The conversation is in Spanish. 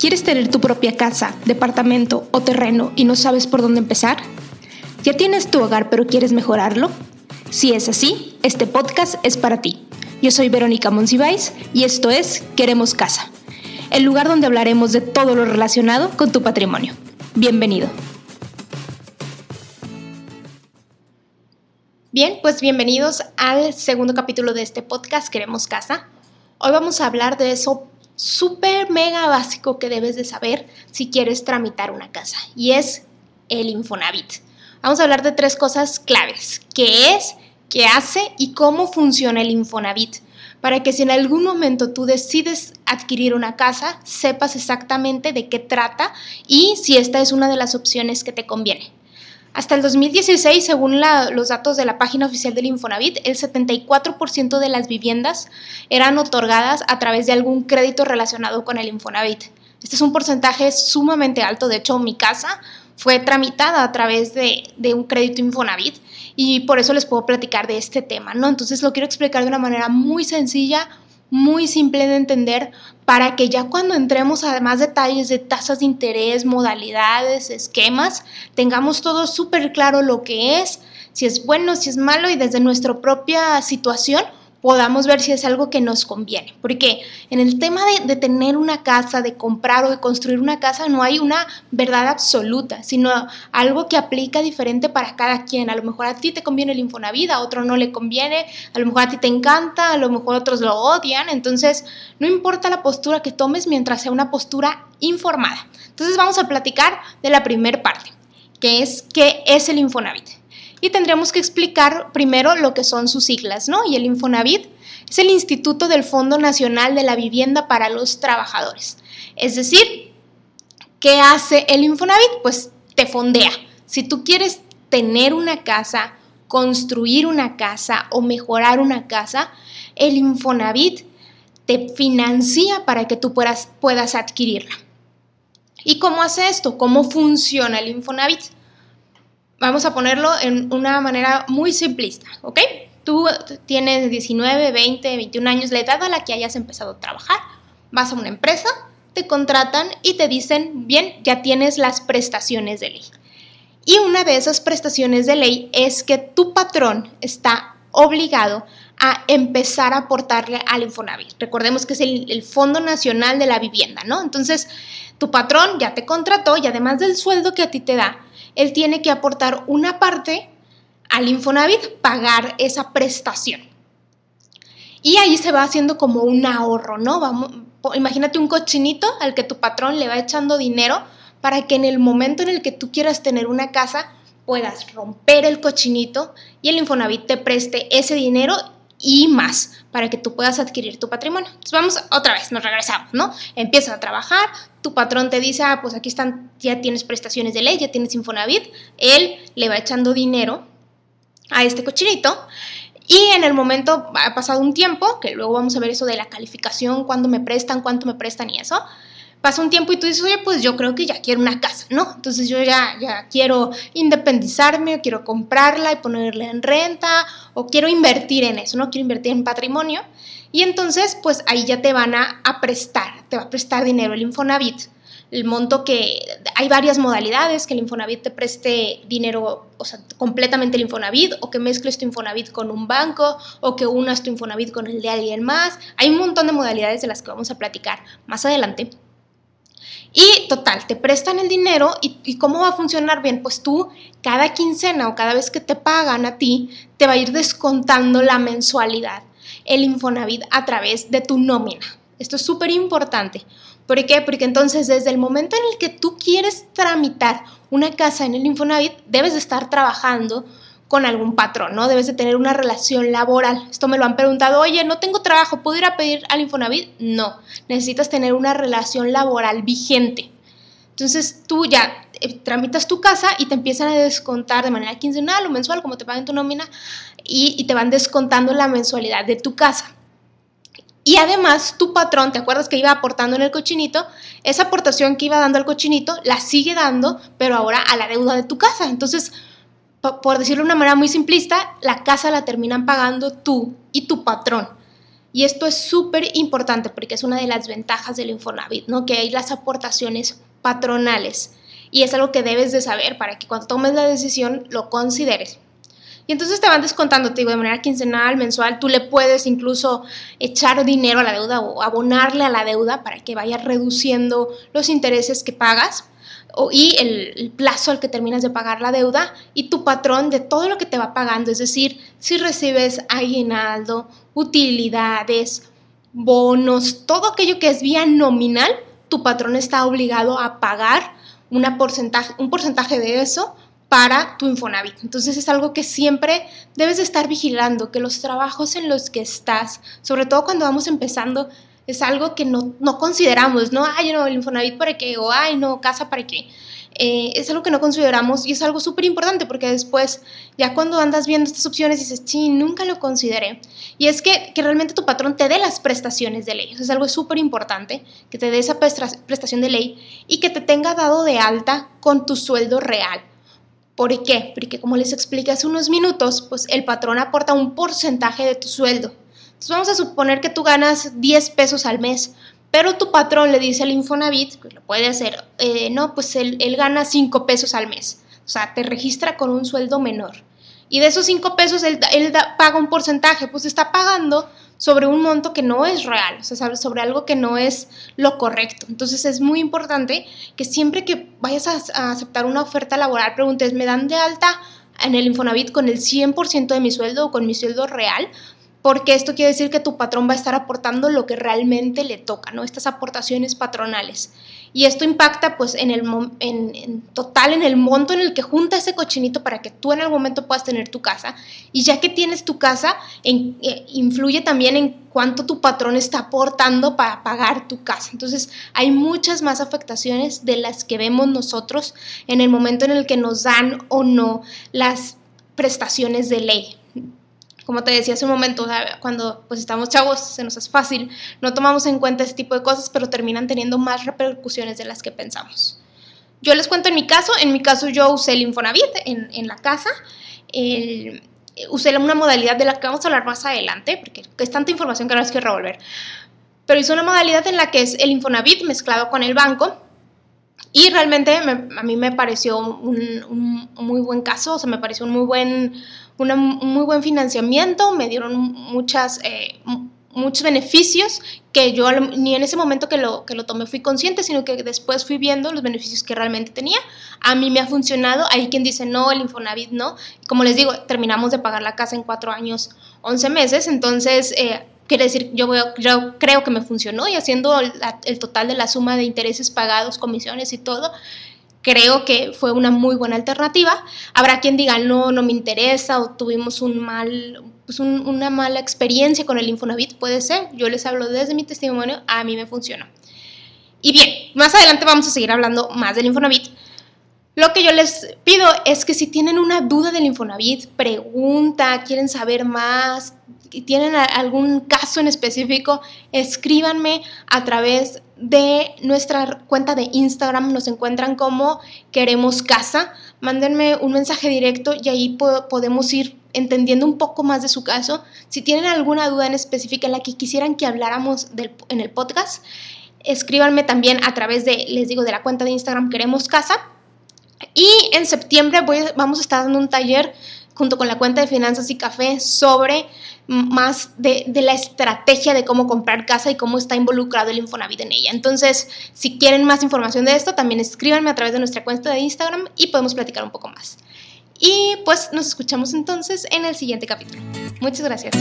¿Quieres tener tu propia casa, departamento o terreno y no sabes por dónde empezar? ¿Ya tienes tu hogar pero quieres mejorarlo? Si es así, este podcast es para ti. Yo soy Verónica Monsiváis y esto es Queremos Casa, el lugar donde hablaremos de todo lo relacionado con tu patrimonio. Bienvenido. Bien, pues bienvenidos al segundo capítulo de este podcast Queremos Casa. Hoy vamos a hablar de eso súper mega básico que debes de saber si quieres tramitar una casa y es el Infonavit. Vamos a hablar de tres cosas claves, qué es, qué hace y cómo funciona el Infonavit, para que si en algún momento tú decides adquirir una casa, sepas exactamente de qué trata y si esta es una de las opciones que te conviene. Hasta el 2016, según los datos de la página oficial del Infonavit, el 74% de las viviendas eran otorgadas a través de algún crédito relacionado con el Infonavit. Este es un porcentaje sumamente alto, de hecho mi casa fue tramitada a través de, de, un crédito Infonavit y por eso les puedo platicar de este tema, ¿no? Entonces lo quiero explicar de una manera muy sencilla, muy simple de entender para que ya cuando entremos a más detalles de tasas de interés, modalidades, esquemas, tengamos todo súper claro lo que es, si es bueno, si es malo y desde nuestra propia situación podamos ver si es algo que nos conviene. Porque en el tema de, tener una casa, de comprar o de construir una casa, no hay una verdad absoluta, sino algo que aplica diferente para cada quien. A lo mejor a ti te conviene el Infonavit, a otro no le conviene, a lo mejor a ti te encanta, a lo mejor otros lo odian. Entonces, no importa la postura que tomes mientras sea una postura informada. Entonces, vamos a platicar de la primera parte, que es qué es el Infonavit y tendríamos que explicar primero lo que son sus siglas, ¿no? Y el Infonavit es el Instituto del Fondo Nacional de la Vivienda para los Trabajadores. Es decir, ¿qué hace el Infonavit? Pues te fondea. Si tú quieres tener una casa, construir una casa o mejorar una casa, el Infonavit te financia para que tú puedas, puedas adquirirla. ¿Y cómo hace esto? ¿Cómo funciona el Infonavit? Vamos a ponerlo en una manera muy simplista, ¿ok? Tú tienes 19, 20, 21 años, la edad a la que hayas empezado a trabajar, vas a una empresa, te contratan y te dicen, bien, ya tienes las prestaciones de ley. Y una de esas prestaciones de ley es que tu patrón está obligado a empezar a aportarle al Infonavit. Recordemos que es el, el, Fondo Nacional de la Vivienda, ¿no? Entonces, tu patrón ya te contrató y además del sueldo que a ti te da, él tiene que aportar una parte al Infonavit, pagar esa prestación. Y ahí se va haciendo como un ahorro, ¿no? Imagínate un cochinito al que tu patrón le va echando dinero para que en el momento en el que tú quieras tener una casa puedas romper el cochinito y el Infonavit te preste ese dinero y más para que tú puedas adquirir tu patrimonio. Entonces vamos otra vez, nos regresamos, ¿no? Empiezas a trabajar, tu patrón te dice, ah, pues aquí están, ya tienes prestaciones de ley, ya tienes Infonavit, él le va echando dinero a este cochinito y en el momento ha pasado un tiempo, que luego vamos a ver eso de la calificación, cuándo me prestan, cuánto me prestan y eso, pasa un tiempo y tú dices, oye, pues yo creo que ya quiero una casa, ¿no? Entonces yo ya, ya quiero independizarme, o quiero comprarla y ponerla en renta, o quiero invertir en eso, ¿no? Quiero invertir en patrimonio. Y entonces, pues ahí ya te van a, a prestar, te va a prestar dinero el Infonavit. El monto que hay varias modalidades, que el Infonavit te preste dinero, o sea, completamente el Infonavit, o que mezcles tu Infonavit con un banco, o que unas tu Infonavit con el de alguien más. Hay un montón de modalidades de las que vamos a platicar más adelante. Y total, te prestan el dinero y, cómo va a funcionar bien, pues tú cada quincena o cada vez que te pagan a ti, te va a ir descontando la mensualidad, el Infonavit a través de tu nómina. Esto es súper importante. ¿Por qué? Porque entonces desde el momento en el que tú quieres tramitar una casa en el Infonavit, debes de estar trabajando con algún patrón, ¿no? Debes de tener una relación laboral. Esto me lo han preguntado, oye, no tengo trabajo, ¿puedo ir a pedir al Infonavit? No, necesitas tener una relación laboral vigente. Entonces tú ya eh, tramitas tu casa y te empiezan a descontar de manera quincenal o mensual, como te pagan tu nómina, y, y te van descontando la mensualidad de tu casa. Y además, tu patrón, ¿te acuerdas que iba aportando en el cochinito? Esa aportación que iba dando al cochinito la sigue dando, pero ahora a la deuda de tu casa. Entonces, por decirlo de una manera muy simplista, la casa la terminan pagando tú y tu patrón. Y esto es súper importante porque es una de las ventajas del Infonavit, ¿no? Que hay las aportaciones patronales. Y es algo que debes de saber para que cuando tomes la decisión lo consideres. Y entonces te van descontando, te digo, de manera quincenal, mensual, tú le puedes incluso echar dinero a la deuda o abonarle a la deuda para que vaya reduciendo los intereses que pagas y el, plazo al que terminas de pagar la deuda y tu patrón de todo lo que te va pagando, es decir, si recibes aguinaldo, utilidades, bonos, todo aquello que es vía nominal, tu patrón está obligado a pagar porcentaje, un porcentaje de eso para tu Infonavit. Entonces es algo que siempre debes de estar vigilando, que los trabajos en los que estás, sobre todo cuando vamos empezando, es algo que no, consideramos, ¿no? Ay, no, el Infonavit para qué, o ay, no, casa para qué. Eh, es algo que no consideramos y es algo súper importante porque después, ya cuando andas viendo estas opciones, dices, sí, nunca lo consideré. Y es que, que realmente tu patrón te dé las prestaciones de ley. Es algo súper importante, que te dé esa prestación de ley y que te tenga dado de alta con tu sueldo real. ¿Por qué? Porque como les expliqué hace unos minutos, pues el patrón aporta un porcentaje de tu sueldo. Entonces vamos a suponer que tú ganas 10 pesos al mes, pero tu patrón le dice al Infonavit, que lo puede hacer, eh, no, pues él, gana 5 pesos al mes. O sea, te registra con un sueldo menor. Y de esos 5 pesos él, paga un porcentaje, pues está pagando sobre un monto que no es real, o sea, sobre algo que no es lo correcto. Entonces es muy importante que siempre que vayas a, aceptar una oferta laboral, preguntes, ¿me dan de alta en el Infonavit con el 100% de mi sueldo o con mi sueldo real? porque esto quiere decir que tu patrón va a estar aportando lo que realmente le toca, ¿no? Estas aportaciones patronales. Y esto impacta pues en el en, total en el monto en el que junta ese cochinito para que tú en algún momento puedas tener tu casa. Y ya que tienes tu casa, eh, influye también en cuánto tu patrón está aportando para pagar tu casa. Entonces hay muchas más afectaciones de las que vemos nosotros en el momento en el que nos dan o no las prestaciones de ley como te decía hace un momento, cuando pues estamos chavos se nos hace fácil, no tomamos en cuenta ese tipo de cosas, pero terminan teniendo más repercusiones de las que pensamos. Yo les cuento en mi caso, en mi caso yo usé el Infonavit en, la casa, usé una modalidad de la que vamos a hablar más adelante, porque es tanta información que ahora es que revolver, pero hice una modalidad en la que es el Infonavit mezclado con el banco, y realmente a mí me pareció un, un, muy buen caso, o sea, me pareció un muy buen, un muy buen financiamiento, me dieron muchas, eh, muchos beneficios que yo ni en ese momento que lo, que lo tomé fui consciente, sino que después fui viendo los beneficios que realmente tenía. A mí me ha funcionado, hay quien dice no, el Infonavit no. Como les digo, terminamos de pagar la casa en cuatro años, once meses, entonces... Eh, quiere decir, yo, yo, creo que me funcionó y haciendo el total de la suma de intereses pagados, comisiones y todo, creo que fue una muy buena alternativa. Habrá quien diga, no, no me interesa o tuvimos un mal, pues una mala experiencia con el Infonavit, puede ser. Yo les hablo desde mi testimonio, a mí me funcionó. Y bien, más adelante vamos a seguir hablando más del Infonavit. Lo que yo les pido es que si tienen una duda del Infonavit, pregunta, quieren saber más, tienen algún caso en específico, escríbanme a través de nuestra cuenta de Instagram. Nos encuentran como Queremos Casa. Mándenme un mensaje directo y ahí podemos ir entendiendo un poco más de su caso. Si tienen alguna duda en específica en la que quisieran que habláramos en el podcast, escríbanme también a través de, les digo, de la cuenta de Instagram Queremos Casa. Y en septiembre vamos a estar dando un taller junto con la cuenta de Finanzas y Café sobre más de, la estrategia de cómo comprar casa y cómo está involucrado el Infonavit en ella. Entonces, si quieren más información de esto, también escríbanme a través de nuestra cuenta de Instagram y podemos platicar un poco más. Y pues nos escuchamos entonces en el siguiente capítulo. Muchas gracias.